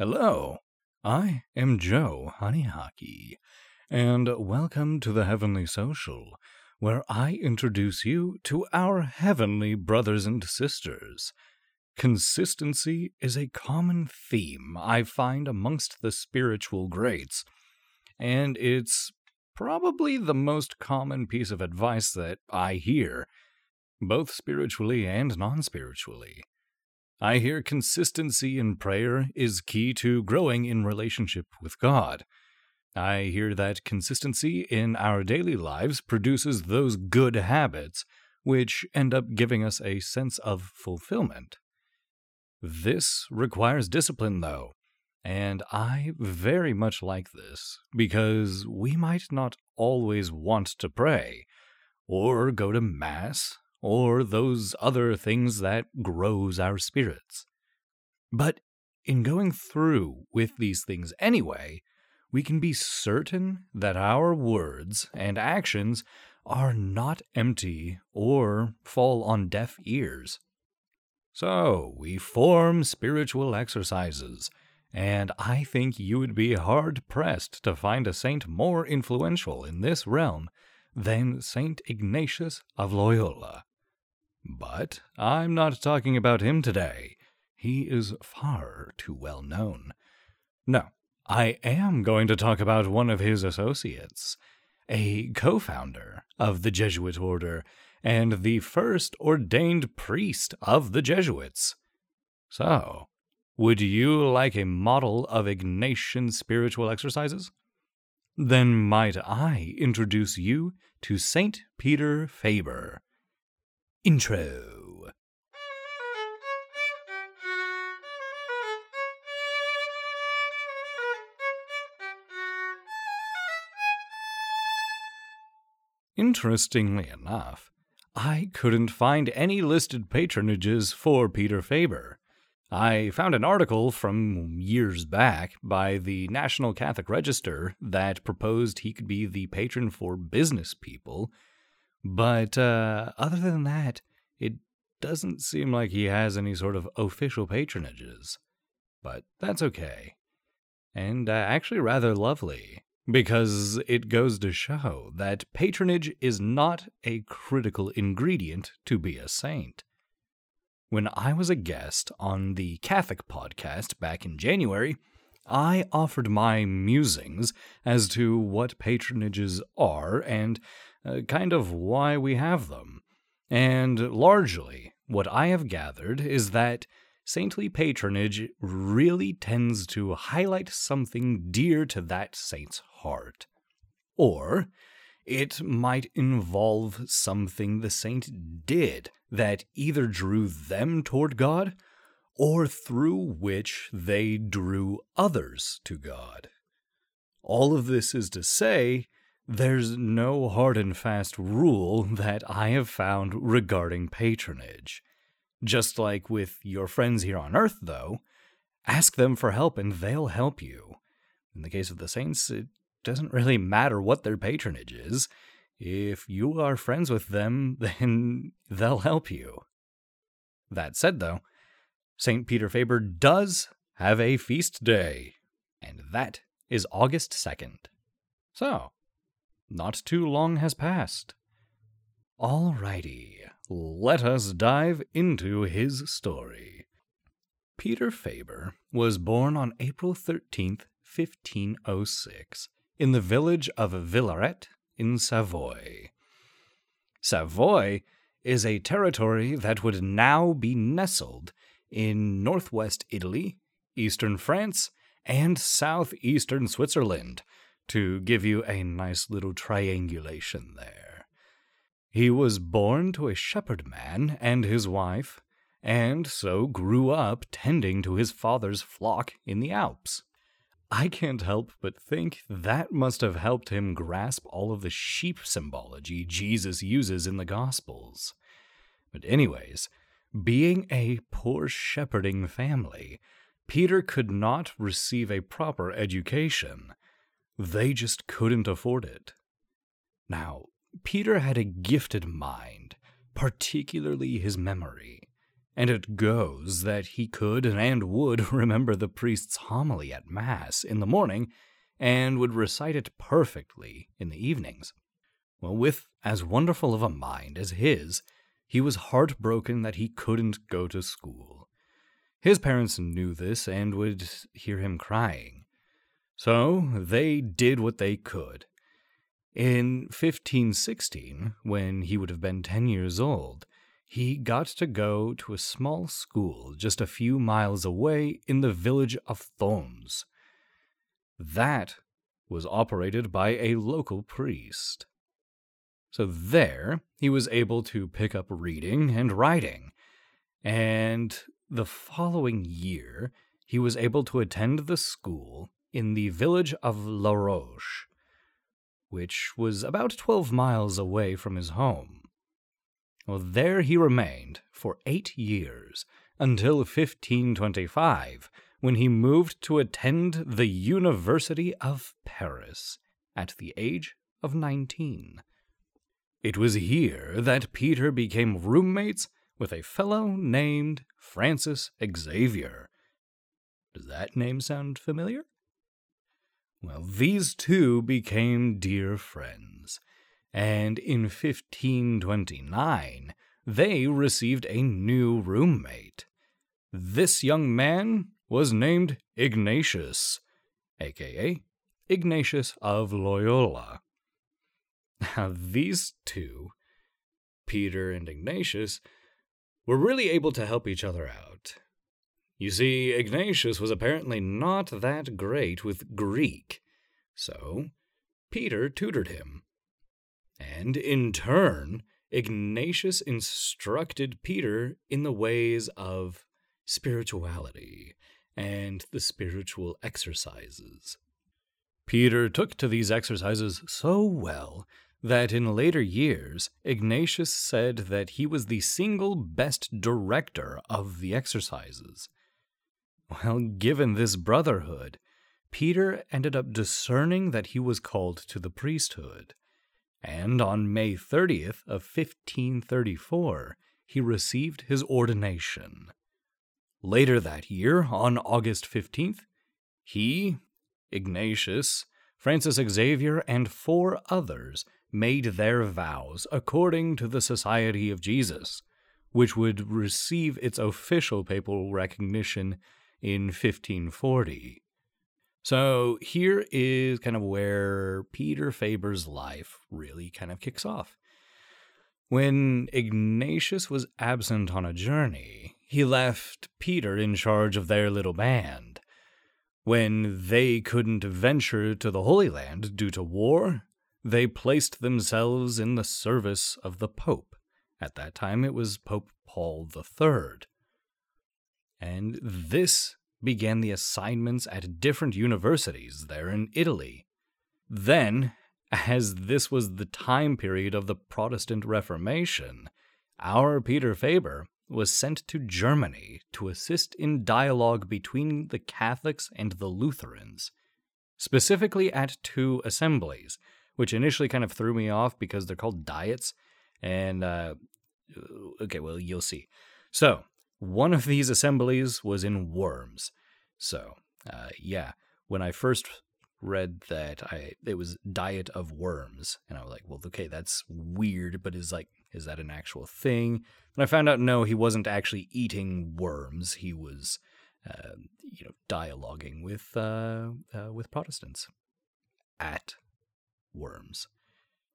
Hello, I am Joe Honeyhockey, and welcome to the Heavenly Social, where I introduce you to our heavenly brothers and sisters. Consistency is a common theme I find amongst the spiritual greats, and it's probably the most common piece of advice that I hear, both spiritually and non spiritually. I hear consistency in prayer is key to growing in relationship with God. I hear that consistency in our daily lives produces those good habits, which end up giving us a sense of fulfillment. This requires discipline, though, and I very much like this, because we might not always want to pray, or go to Mass, or those other things that grows our spirits. But in going through with these things anyway, we can be certain that our words and actions are not empty or fall on deaf ears. So, we form spiritual exercises, and I think you would be hard pressed to find a saint more influential in this realm than Saint Ignatius of Loyola. But I'm not talking about him today. He is far too well known. No, I am going to talk about one of his associates, a co founder of the Jesuit order and the first ordained priest of the Jesuits. So, would you like a model of Ignatian spiritual exercises? Then might I introduce you to Saint Peter Faber. Intro. Interestingly enough, I couldn't find any listed patronages for Peter Faber. I found an article from years back by the National Catholic Register that proposed he could be the patron for business people, but uh, other than that, it doesn't seem like he has any sort of official patronages. But that's okay. And uh, actually rather lovely because it goes to show that patronage is not a critical ingredient to be a saint. When I was a guest on the Catholic podcast back in January, I offered my musings as to what patronages are and uh, kind of why we have them. And largely, what I have gathered is that saintly patronage really tends to highlight something dear to that saint's heart. Or it might involve something the saint did that either drew them toward God or through which they drew others to God. All of this is to say, there's no hard and fast rule that I have found regarding patronage. Just like with your friends here on Earth, though, ask them for help and they'll help you. In the case of the saints, it doesn't really matter what their patronage is. If you are friends with them, then they'll help you. That said, though, St. Peter Faber does have a feast day, and that is August 2nd. So, not too long has passed. Alrighty, let us dive into his story. Peter Faber was born on April 13th, 1506, in the village of Villaret in Savoy. Savoy is a territory that would now be nestled in northwest Italy, eastern France, and southeastern Switzerland, to give you a nice little triangulation there. He was born to a shepherd man and his wife, and so grew up tending to his father's flock in the Alps. I can't help but think that must have helped him grasp all of the sheep symbology Jesus uses in the Gospels. But, anyways, being a poor shepherding family, Peter could not receive a proper education. They just couldn't afford it. Now, Peter had a gifted mind, particularly his memory, and it goes that he could and would remember the priest's homily at Mass in the morning and would recite it perfectly in the evenings. Well, with as wonderful of a mind as his, he was heartbroken that he couldn't go to school. His parents knew this and would hear him crying. So they did what they could. In 1516, when he would have been 10 years old, he got to go to a small school just a few miles away in the village of Thorns. That was operated by a local priest. So there, he was able to pick up reading and writing. And the following year, he was able to attend the school in the village of La Roche, which was about 12 miles away from his home. Well, there he remained for eight years until 1525, when he moved to attend the University of Paris at the age of 19. It was here that Peter became roommates with a fellow named Francis Xavier. Does that name sound familiar? Well, these two became dear friends, and in 1529 they received a new roommate. This young man was named Ignatius, aka Ignatius of Loyola. Now, these two, Peter and Ignatius, were really able to help each other out. You see, Ignatius was apparently not that great with Greek, so Peter tutored him. And in turn, Ignatius instructed Peter in the ways of spirituality and the spiritual exercises. Peter took to these exercises so well that in later years, Ignatius said that he was the single best director of the exercises. Well, given this brotherhood, Peter ended up discerning that he was called to the priesthood, and on May 30th of 1534, he received his ordination. Later that year, on August 15th, he, Ignatius, Francis Xavier, and four others made their vows according to the Society of Jesus, which would receive its official papal recognition in 1540. So here is kind of where Peter Faber's life really kind of kicks off. When Ignatius was absent on a journey, he left Peter in charge of their little band. When they couldn't venture to the Holy Land due to war, they placed themselves in the service of the Pope. At that time, it was Pope Paul III. And this began the assignments at different universities there in Italy. Then, as this was the time period of the Protestant Reformation, our Peter Faber was sent to Germany to assist in dialogue between the Catholics and the Lutherans, specifically at two assemblies which initially kind of threw me off because they're called diets. And, uh, okay, well, you'll see. So, one of these assemblies was in Worms. So, uh, yeah, when I first read that I it was diet of worms and I was like, well, okay, that's weird, but is like is that an actual thing? And I found out no, he wasn't actually eating worms. He was uh, you know, dialoguing with uh, uh, with Protestants at worms.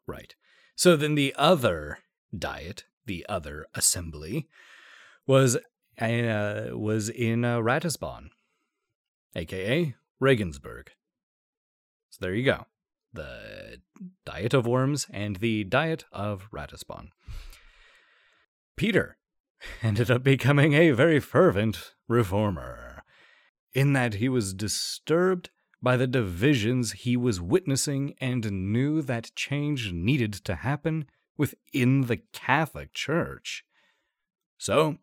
Right. So then the other diet, the other assembly, was uh, was in uh, Ratisbon, aka Regensburg. So there you go. The diet of worms and the diet of Ratisbon. Peter ended up becoming a very fervent reformer, in that he was disturbed by the divisions he was witnessing and knew that change needed to happen within the Catholic Church. So,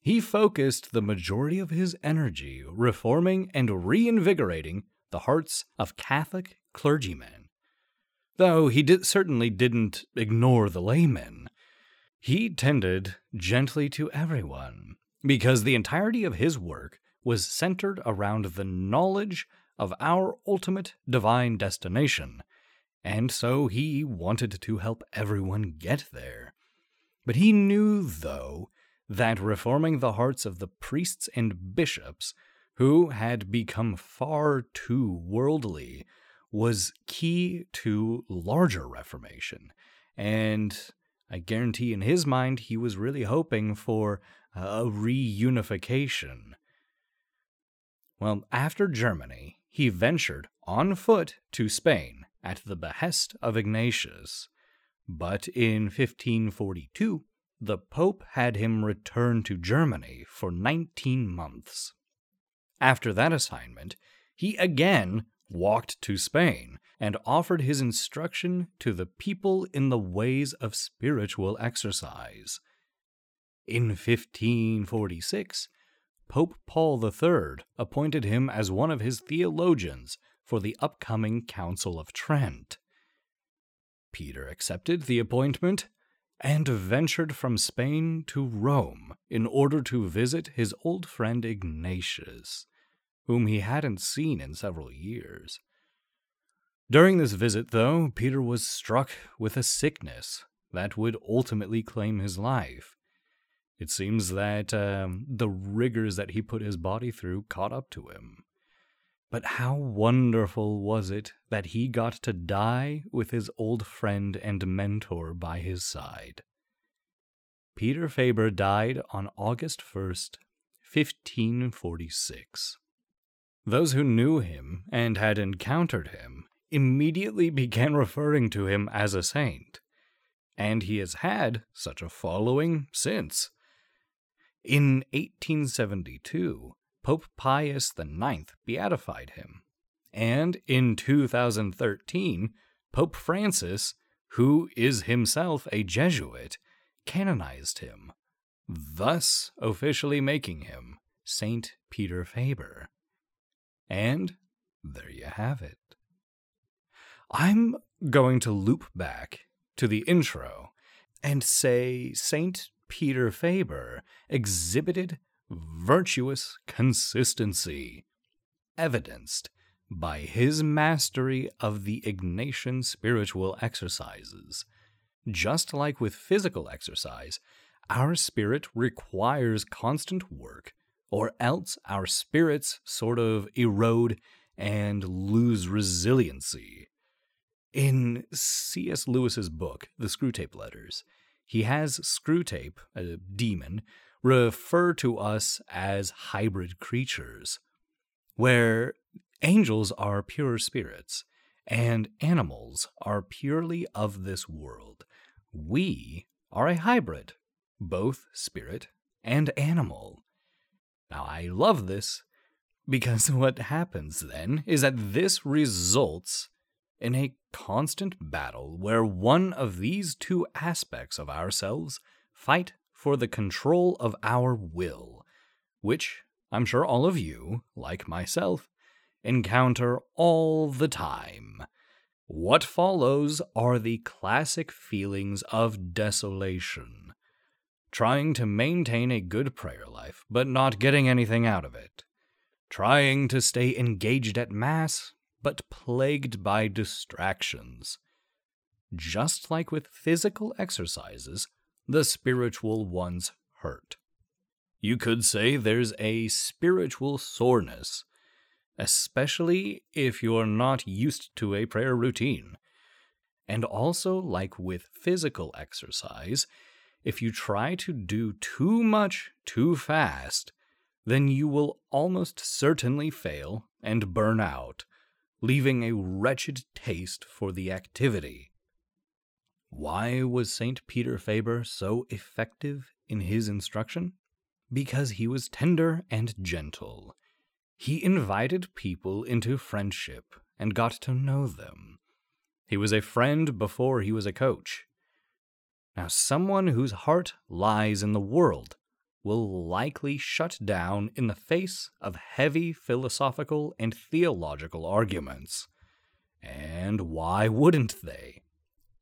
he focused the majority of his energy reforming and reinvigorating the hearts of Catholic clergymen. Though he did, certainly didn't ignore the laymen, he tended gently to everyone, because the entirety of his work was centered around the knowledge of our ultimate divine destination, and so he wanted to help everyone get there. But he knew, though, that reforming the hearts of the priests and bishops, who had become far too worldly, was key to larger reformation. And I guarantee in his mind he was really hoping for a reunification. Well, after Germany, he ventured on foot to Spain at the behest of Ignatius. But in 1542, the Pope had him return to Germany for 19 months. After that assignment, he again walked to Spain and offered his instruction to the people in the ways of spiritual exercise. In 1546, Pope Paul III appointed him as one of his theologians for the upcoming Council of Trent. Peter accepted the appointment and ventured from Spain to Rome in order to visit his old friend Ignatius, whom he hadn't seen in several years. During this visit, though, Peter was struck with a sickness that would ultimately claim his life. It seems that um, the rigors that he put his body through caught up to him. But how wonderful was it that he got to die with his old friend and mentor by his side. Peter Faber died on August 1st, 1546. Those who knew him and had encountered him immediately began referring to him as a saint, and he has had such a following since. In 1872, Pope Pius IX beatified him. And in 2013, Pope Francis, who is himself a Jesuit, canonized him, thus officially making him Saint Peter Faber. And there you have it. I'm going to loop back to the intro and say Saint Peter Faber exhibited virtuous consistency, evidenced by his mastery of the Ignatian spiritual exercises. Just like with physical exercise, our spirit requires constant work, or else our spirits sort of erode and lose resiliency. In C.S. Lewis's book, The Screwtape Letters, he has Screwtape, a demon, refer to us as hybrid creatures, where angels are pure spirits and animals are purely of this world. We are a hybrid, both spirit and animal. Now, I love this because what happens then is that this results in a constant battle where one of these two aspects of ourselves fight for the control of our will, which I'm sure all of you, like myself, encounter all the time. What follows are the classic feelings of desolation. Trying to maintain a good prayer life, but not getting anything out of it. Trying to stay engaged at Mass, but plagued by distractions. Just like with physical exercises, the spiritual ones hurt. You could say there's a spiritual soreness, especially if you're not used to a prayer routine. And also, like with physical exercise, if you try to do too much too fast, then you will almost certainly fail and burn out leaving a wretched taste for the activity. Why was St. Peter Faber so effective in his instruction? Because he was tender and gentle. He invited people into friendship and got to know them. He was a friend before he was a coach. Now, someone whose heart lies in the world will likely shut down in the face of heavy philosophical and theological arguments. And why wouldn't they?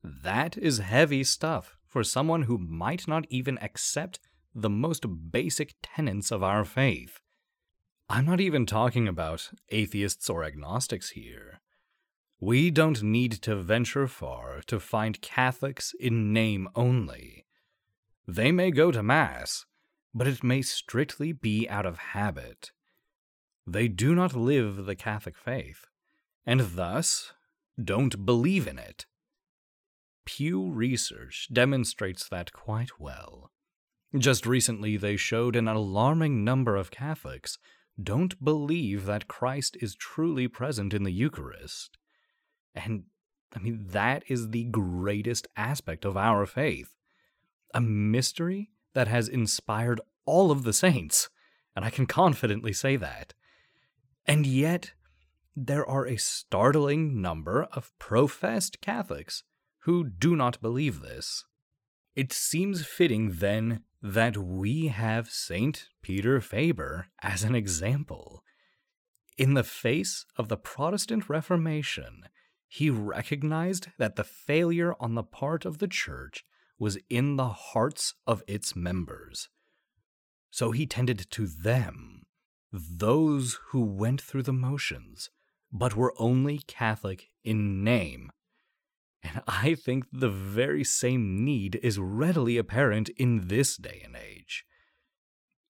That is heavy stuff for someone who might not even accept the most basic tenets of our faith. I'm not even talking about atheists or agnostics here. We don't need to venture far to find Catholics in name only. They may go to Mass, but it may strictly be out of habit. They do not live the Catholic faith, and thus don't believe in it. Pew Research demonstrates that quite well. Just recently, they showed an alarming number of Catholics don't believe that Christ is truly present in the Eucharist. And, I mean, that is the greatest aspect of our faith. A mystery that has inspired all of the saints, and I can confidently say that. And yet, there are a startling number of professed Catholics who do not believe this. It seems fitting, then, that we have Saint Peter Faber as an example. In the face of the Protestant Reformation, he recognized that the failure on the part of the Church was in the hearts of its members. So he tended to them, those who went through the motions, but were only Catholic in name. And I think the very same need is readily apparent in this day and age.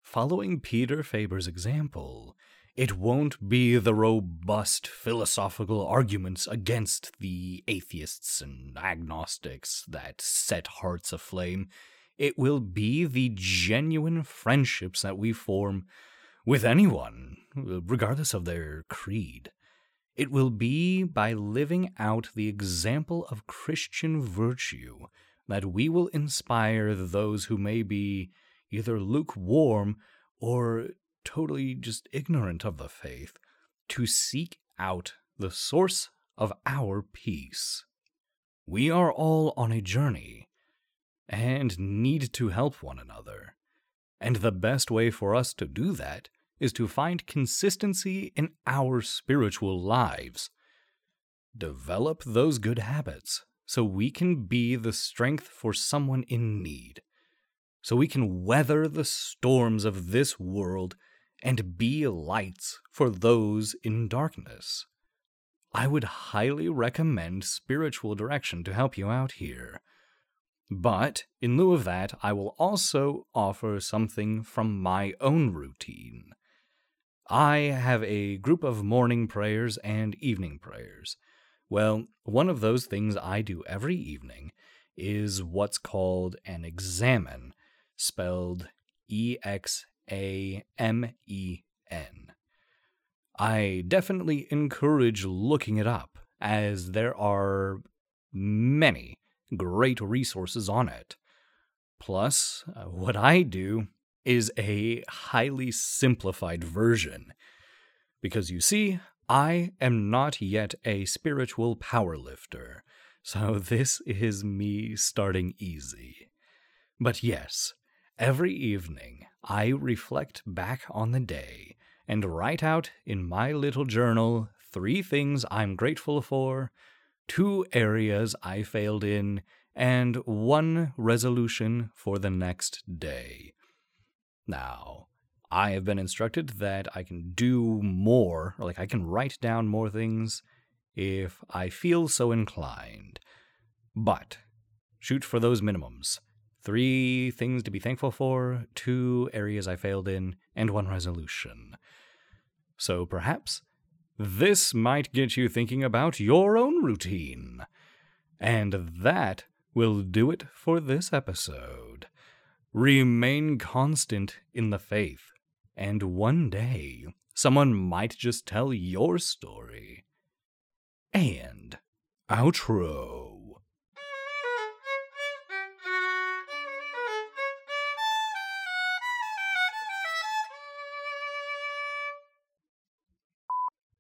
Following Peter Faber's example, it won't be the robust philosophical arguments against the atheists and agnostics that set hearts aflame. It will be the genuine friendships that we form with anyone, regardless of their creed. It will be by living out the example of Christian virtue that we will inspire those who may be either lukewarm or totally just ignorant of the faith to seek out the source of our peace. We are all on a journey and need to help one another. And the best way for us to do that is to find consistency in our spiritual lives. Develop those good habits so we can be the strength for someone in need, so we can weather the storms of this world and be lights for those in darkness. I would highly recommend spiritual direction to help you out here. But in lieu of that, I will also offer something from my own routine. I have a group of morning prayers and evening prayers. Well, one of those things I do every evening is what's called an examen, spelled E X a M E N. I definitely encourage looking it up, as there are many great resources on it. Plus, uh, what I do is a highly simplified version. Because you see, I am not yet a spiritual powerlifter, so this is me starting easy. But yes, every evening I reflect back on the day and write out in my little journal three things I'm grateful for, two areas I failed in, and one resolution for the next day. Now, I have been instructed that I can do more, or like I can write down more things if I feel so inclined. But shoot for those minimums. Three things to be thankful for, two areas I failed in, and one resolution. So perhaps this might get you thinking about your own routine. And that will do it for this episode. Remain constant in the faith, and one day someone might just tell your story. And outro.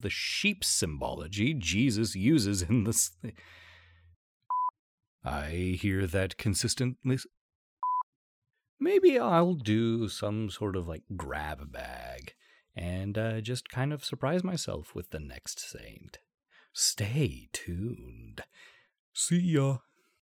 the sheep symbology Jesus uses in this. I hear that consistently. Maybe I'll do some sort of like grab bag and uh, just kind of surprise myself with the next saint. Stay tuned. See ya.